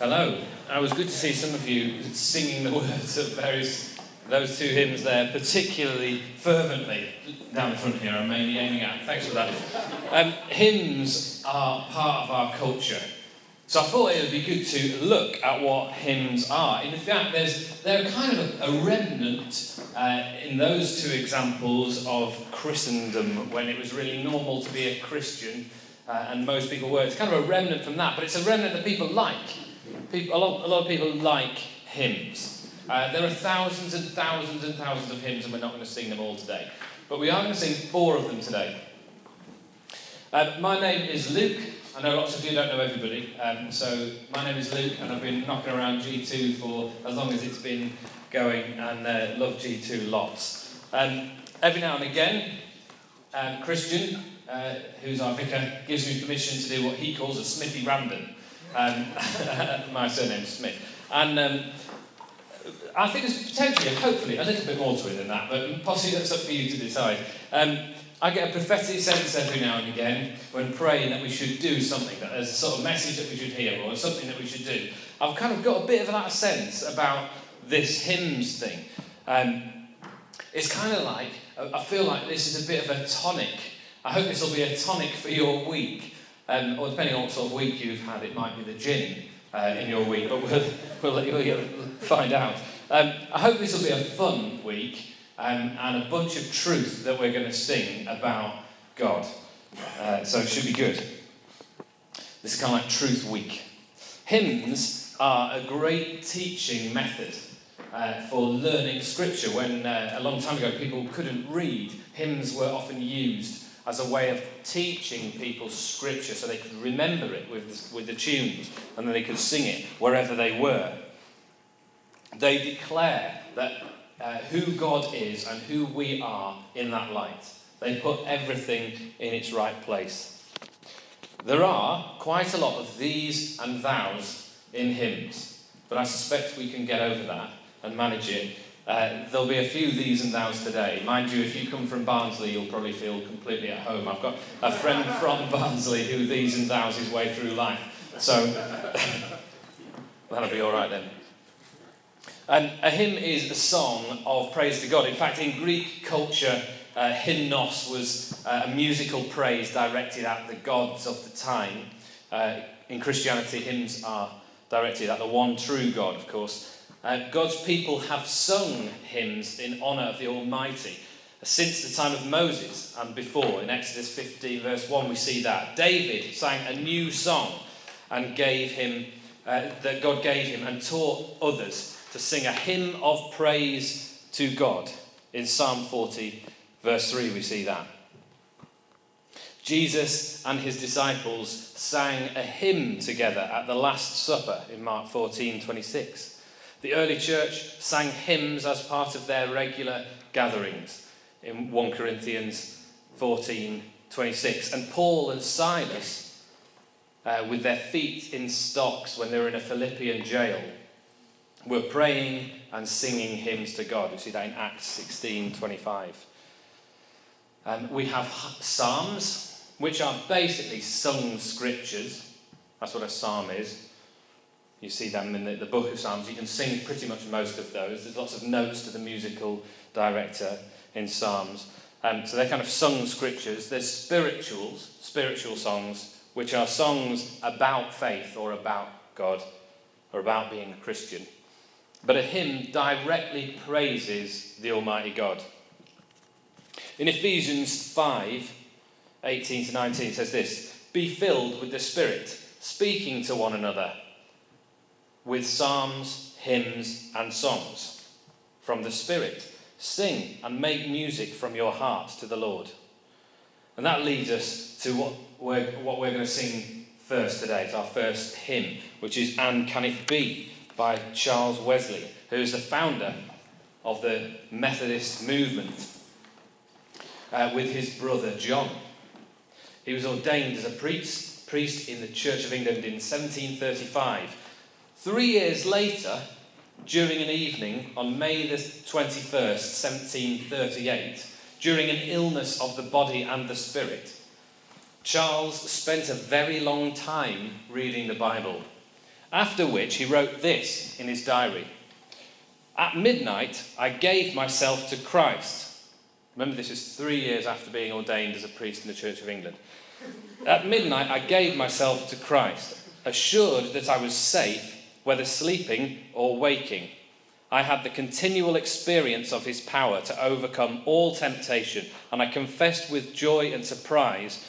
Hello. It was good to see some of you singing the words of various those two hymns there, particularly fervently down the front here. I'm mainly aiming at. Thanks for that. Um, hymns are part of our culture. So I thought it would be good to look at what hymns are. In fact, there's, they're kind of a, a remnant uh, in those two examples of Christendom when it was really normal to be a Christian uh, and most people were. It's kind of a remnant from that, but it's a remnant that people like. People, a, lot, a lot of people like hymns. Uh, there are thousands and thousands and thousands of hymns, and we're not going to sing them all today. But we are going to sing four of them today. Uh, my name is Luke. I know lots of you don't know everybody. Um, so, my name is Luke, and I've been knocking around G2 for as long as it's been going, and uh, love G2 lots. Um, every now and again, um, Christian, uh, who's our vicar, gives me permission to do what he calls a smithy random. Um, my surname's Smith. And um, I think there's potentially, hopefully, a little bit more to it than that, but possibly that's up for you to decide. Um, I get a prophetic sense every now and again when praying that we should do something, that there's a sort of message that we should hear or something that we should do. I've kind of got a bit of that sense about this hymns thing. Um, it's kind of like, I feel like this is a bit of a tonic. I hope this will be a tonic for your week. Um, or depending on what sort of week you've had, it might be the gin uh, in your week, but we'll, we'll, we'll find out. Um, I hope this will be a fun week um, and a bunch of truth that we're going to sing about God. Uh, so it should be good. This is kind of like Truth Week. Hymns are a great teaching method uh, for learning scripture. When uh, a long time ago people couldn't read, hymns were often used as a way of teaching people scripture so they could remember it with, with the tunes and then they could sing it wherever they were. They declare that uh, who God is and who we are in that light. They put everything in its right place. There are quite a lot of these and thous in hymns, but I suspect we can get over that and manage it uh, there'll be a few these and thous today. Mind you, if you come from Barnsley, you'll probably feel completely at home. I've got a friend from Barnsley who these and thous his way through life. So that'll be all right then. And a hymn is a song of praise to God. In fact, in Greek culture, uh, hymnos was uh, a musical praise directed at the gods of the time. Uh, in Christianity, hymns are directed at the one true God, of course. Uh, God's people have sung hymns in honour of the Almighty since the time of Moses and before. In Exodus 15, verse 1, we see that. David sang a new song and gave him, uh, that God gave him, and taught others to sing a hymn of praise to God. In Psalm 40, verse 3, we see that. Jesus and his disciples sang a hymn together at the Last Supper in Mark 14, 26. The early church sang hymns as part of their regular gatherings in 1 Corinthians 14 26. And Paul and Silas, uh, with their feet in stocks when they were in a Philippian jail, were praying and singing hymns to God. You see that in Acts 16 25. Um, we have psalms, which are basically sung scriptures. That's what a psalm is. You see them in the, the book of Psalms. You can sing pretty much most of those. There's lots of notes to the musical director in Psalms. Um, so they're kind of sung scriptures. There's spirituals, spiritual songs, which are songs about faith or about God or about being a Christian. But a hymn directly praises the Almighty God. In Ephesians 5 18 to 19, it says this Be filled with the Spirit, speaking to one another with psalms, hymns, and songs from the Spirit. Sing and make music from your heart to the Lord. And that leads us to what we're, what we're going to sing first today. It's our first hymn, which is And Can It Be by Charles Wesley, who is the founder of the Methodist movement uh, with his brother John. He was ordained as a priest, priest in the Church of England in 1735 Three years later, during an evening on May the 21st, 1738, during an illness of the body and the spirit, Charles spent a very long time reading the Bible After which he wrote this in his diary At midnight, I gave myself to Christ. Remember, this is three years after being ordained as a priest in the Church of England. At midnight, I gave myself to Christ, assured that I was safe, whether sleeping or waking. I had the continual experience of his power to overcome all temptation, and I confessed with joy and surprise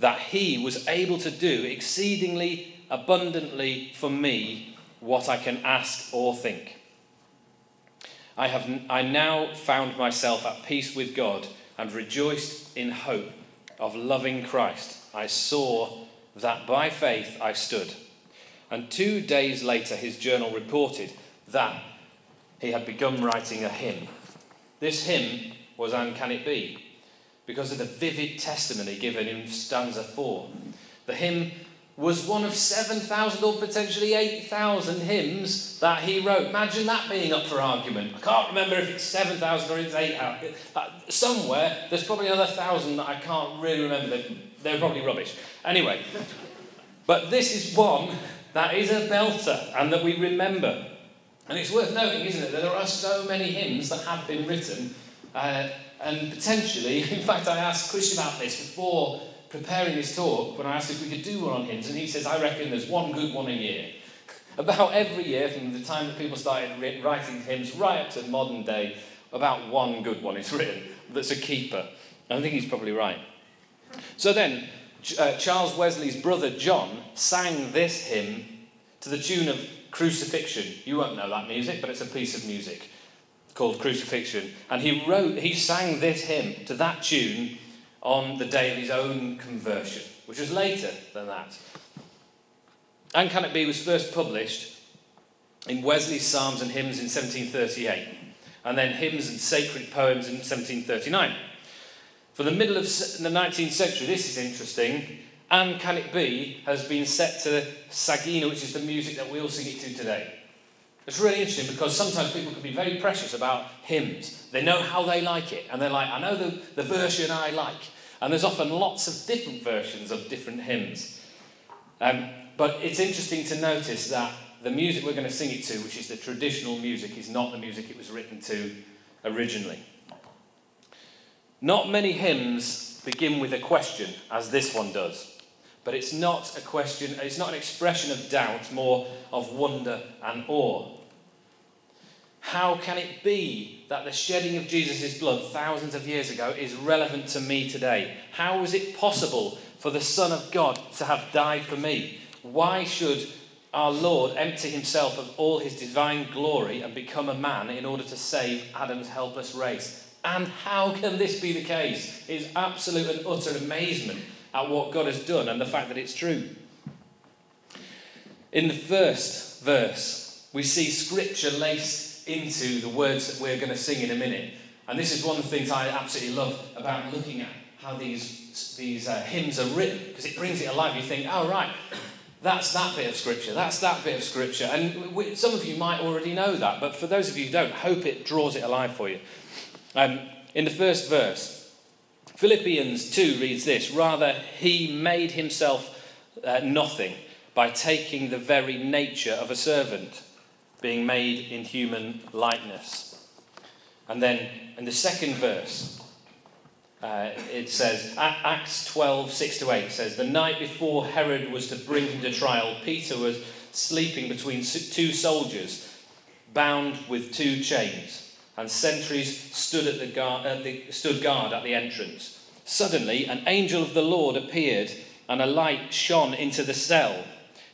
that he was able to do exceedingly abundantly for me what I can ask or think. I have I now found myself at peace with God and rejoiced in hope of loving Christ. I saw that by faith I stood. And two days later, his journal reported that he had begun writing a hymn. This hymn was And Can It Be? because of the vivid testimony given in stanza 4. The hymn was one of 7,000 or potentially 8,000 hymns that he wrote. Imagine that being up for argument. I can't remember if it's 7,000 or it's 8,000. Uh, somewhere, there's probably another thousand that I can't really remember. They're probably rubbish. Anyway, but this is one that is a belter and that we remember. And it's worth noting, isn't it, that there are so many hymns that have been written, uh, and potentially, in fact, I asked Chris about this before preparing this talk when I asked if we could do one on hymns, and he says, I reckon there's one good one a year. About every year, from the time that people started writing hymns right up to modern day, about one good one is written that's a keeper. And I think he's probably right. So then, uh, Charles Wesley's brother John sang this hymn to the tune of Crucifixion. You won't know that music, but it's a piece of music called Crucifixion. And he wrote, he sang this hymn to that tune on the day of his own conversion, which was later than that. And Can It Be was first published in Wesley's Psalms and Hymns in 1738, and then Hymns and Sacred Poems in 1739. For the middle of the 19th century, this is interesting, and Can It Be has been set to Sagina, which is the music that we all sing it to today. It's really interesting because sometimes people can be very precious about hymns. They know how they like it, and they're like, I know the, the version I like. And there's often lots of different versions of different hymns. Um, but it's interesting to notice that the music we're going to sing it to, which is the traditional music, is not the music it was written to originally. Not many hymns begin with a question, as this one does. But it's not a question, it's not an expression of doubt, more of wonder and awe. How can it be that the shedding of Jesus' blood thousands of years ago is relevant to me today? How is it possible for the Son of God to have died for me? Why should our Lord empty himself of all his divine glory and become a man in order to save Adam's helpless race? And how can this be the case? It's absolute and utter amazement at what God has done and the fact that it's true. In the first verse, we see scripture laced into the words that we're going to sing in a minute. And this is one of the things I absolutely love about looking at how these, these uh, hymns are written, because it brings it alive. You think, oh, right, that's that bit of scripture, that's that bit of scripture. And we, some of you might already know that, but for those of you who don't, hope it draws it alive for you. Um, in the first verse, Philippians 2 reads this Rather, he made himself uh, nothing by taking the very nature of a servant, being made in human likeness. And then in the second verse, uh, it says, Acts 12, 6 to 8 says, The night before Herod was to bring him to trial, Peter was sleeping between two soldiers, bound with two chains and sentries stood, at the guard, uh, the, stood guard at the entrance. Suddenly, an angel of the Lord appeared, and a light shone into the cell.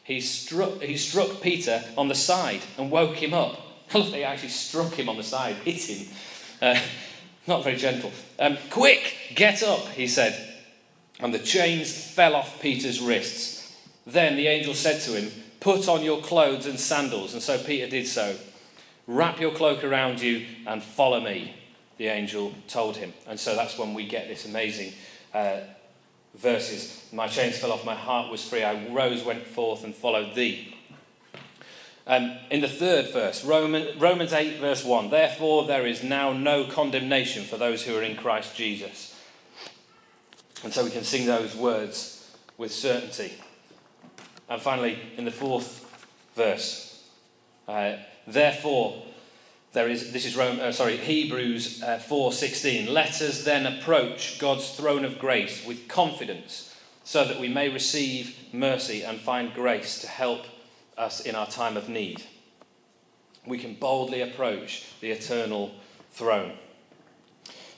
He struck, he struck Peter on the side and woke him up. He actually struck him on the side, hit him. Uh, not very gentle. Um, Quick, get up, he said. And the chains fell off Peter's wrists. Then the angel said to him, Put on your clothes and sandals. And so Peter did so. Wrap your cloak around you and follow me, the angel told him. And so that's when we get this amazing uh, verses. My chains fell off, my heart was free. I rose, went forth, and followed thee. Um, in the third verse, Roman, Romans 8, verse 1 Therefore, there is now no condemnation for those who are in Christ Jesus. And so we can sing those words with certainty. And finally, in the fourth verse. Uh, therefore, there is this is Rome, uh, sorry Hebrews uh, 4:16. Let us then approach God's throne of grace with confidence, so that we may receive mercy and find grace to help us in our time of need. We can boldly approach the eternal throne.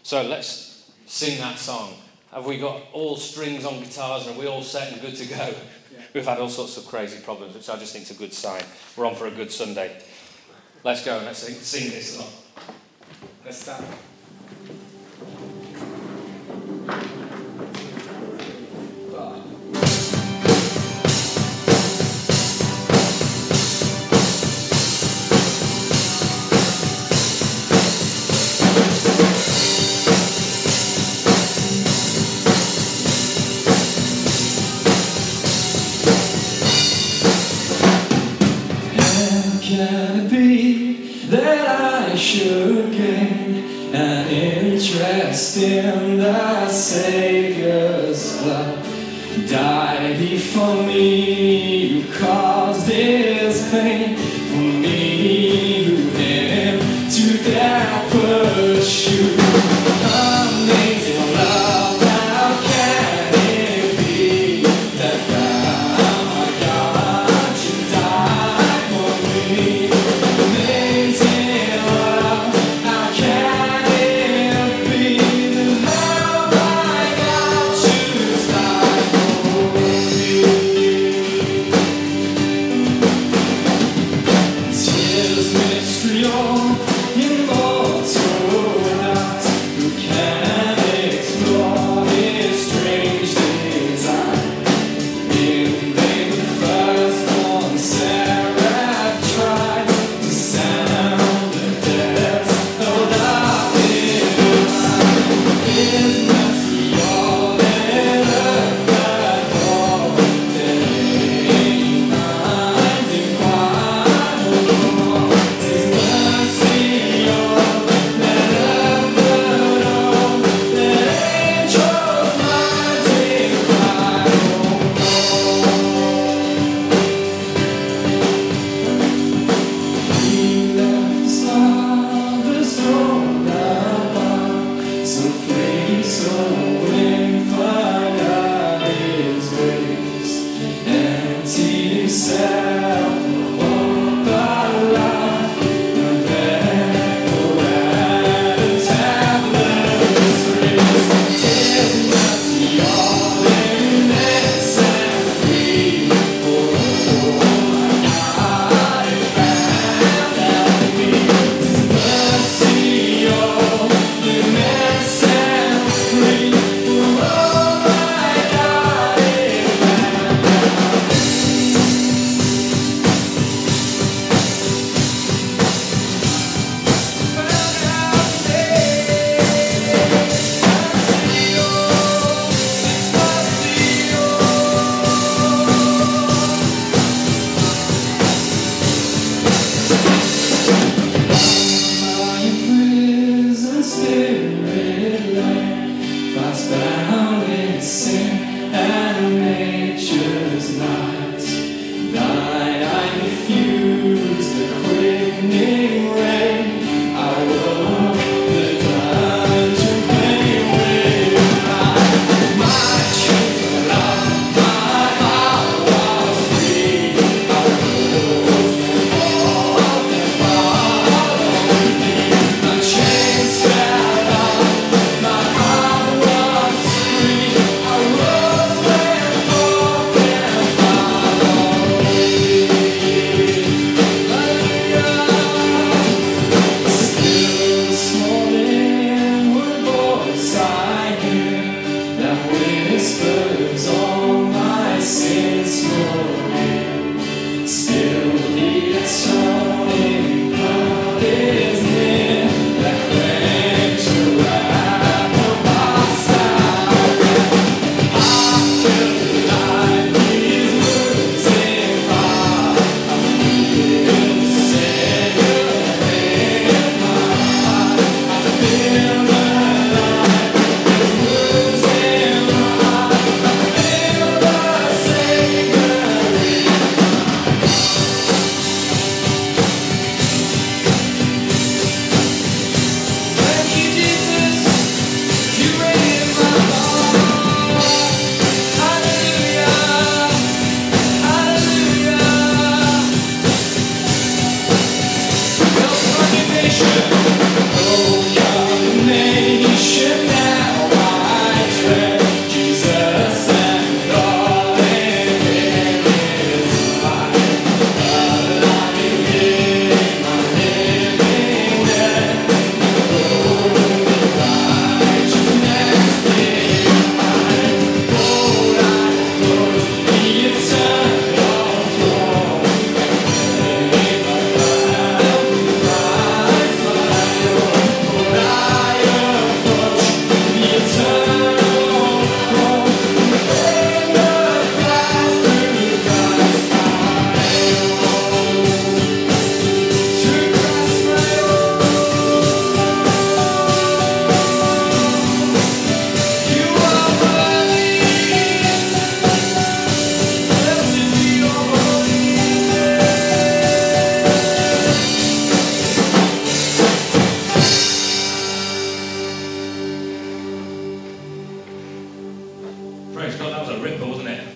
So let's sing that song. Have we got all strings on guitars and are we all set and good to go? Yeah. We've had all sorts of crazy problems, which I just think is a good sign. We're on for a good Sunday. Let's go and let's sing, sing this song. Let's stand. Interest in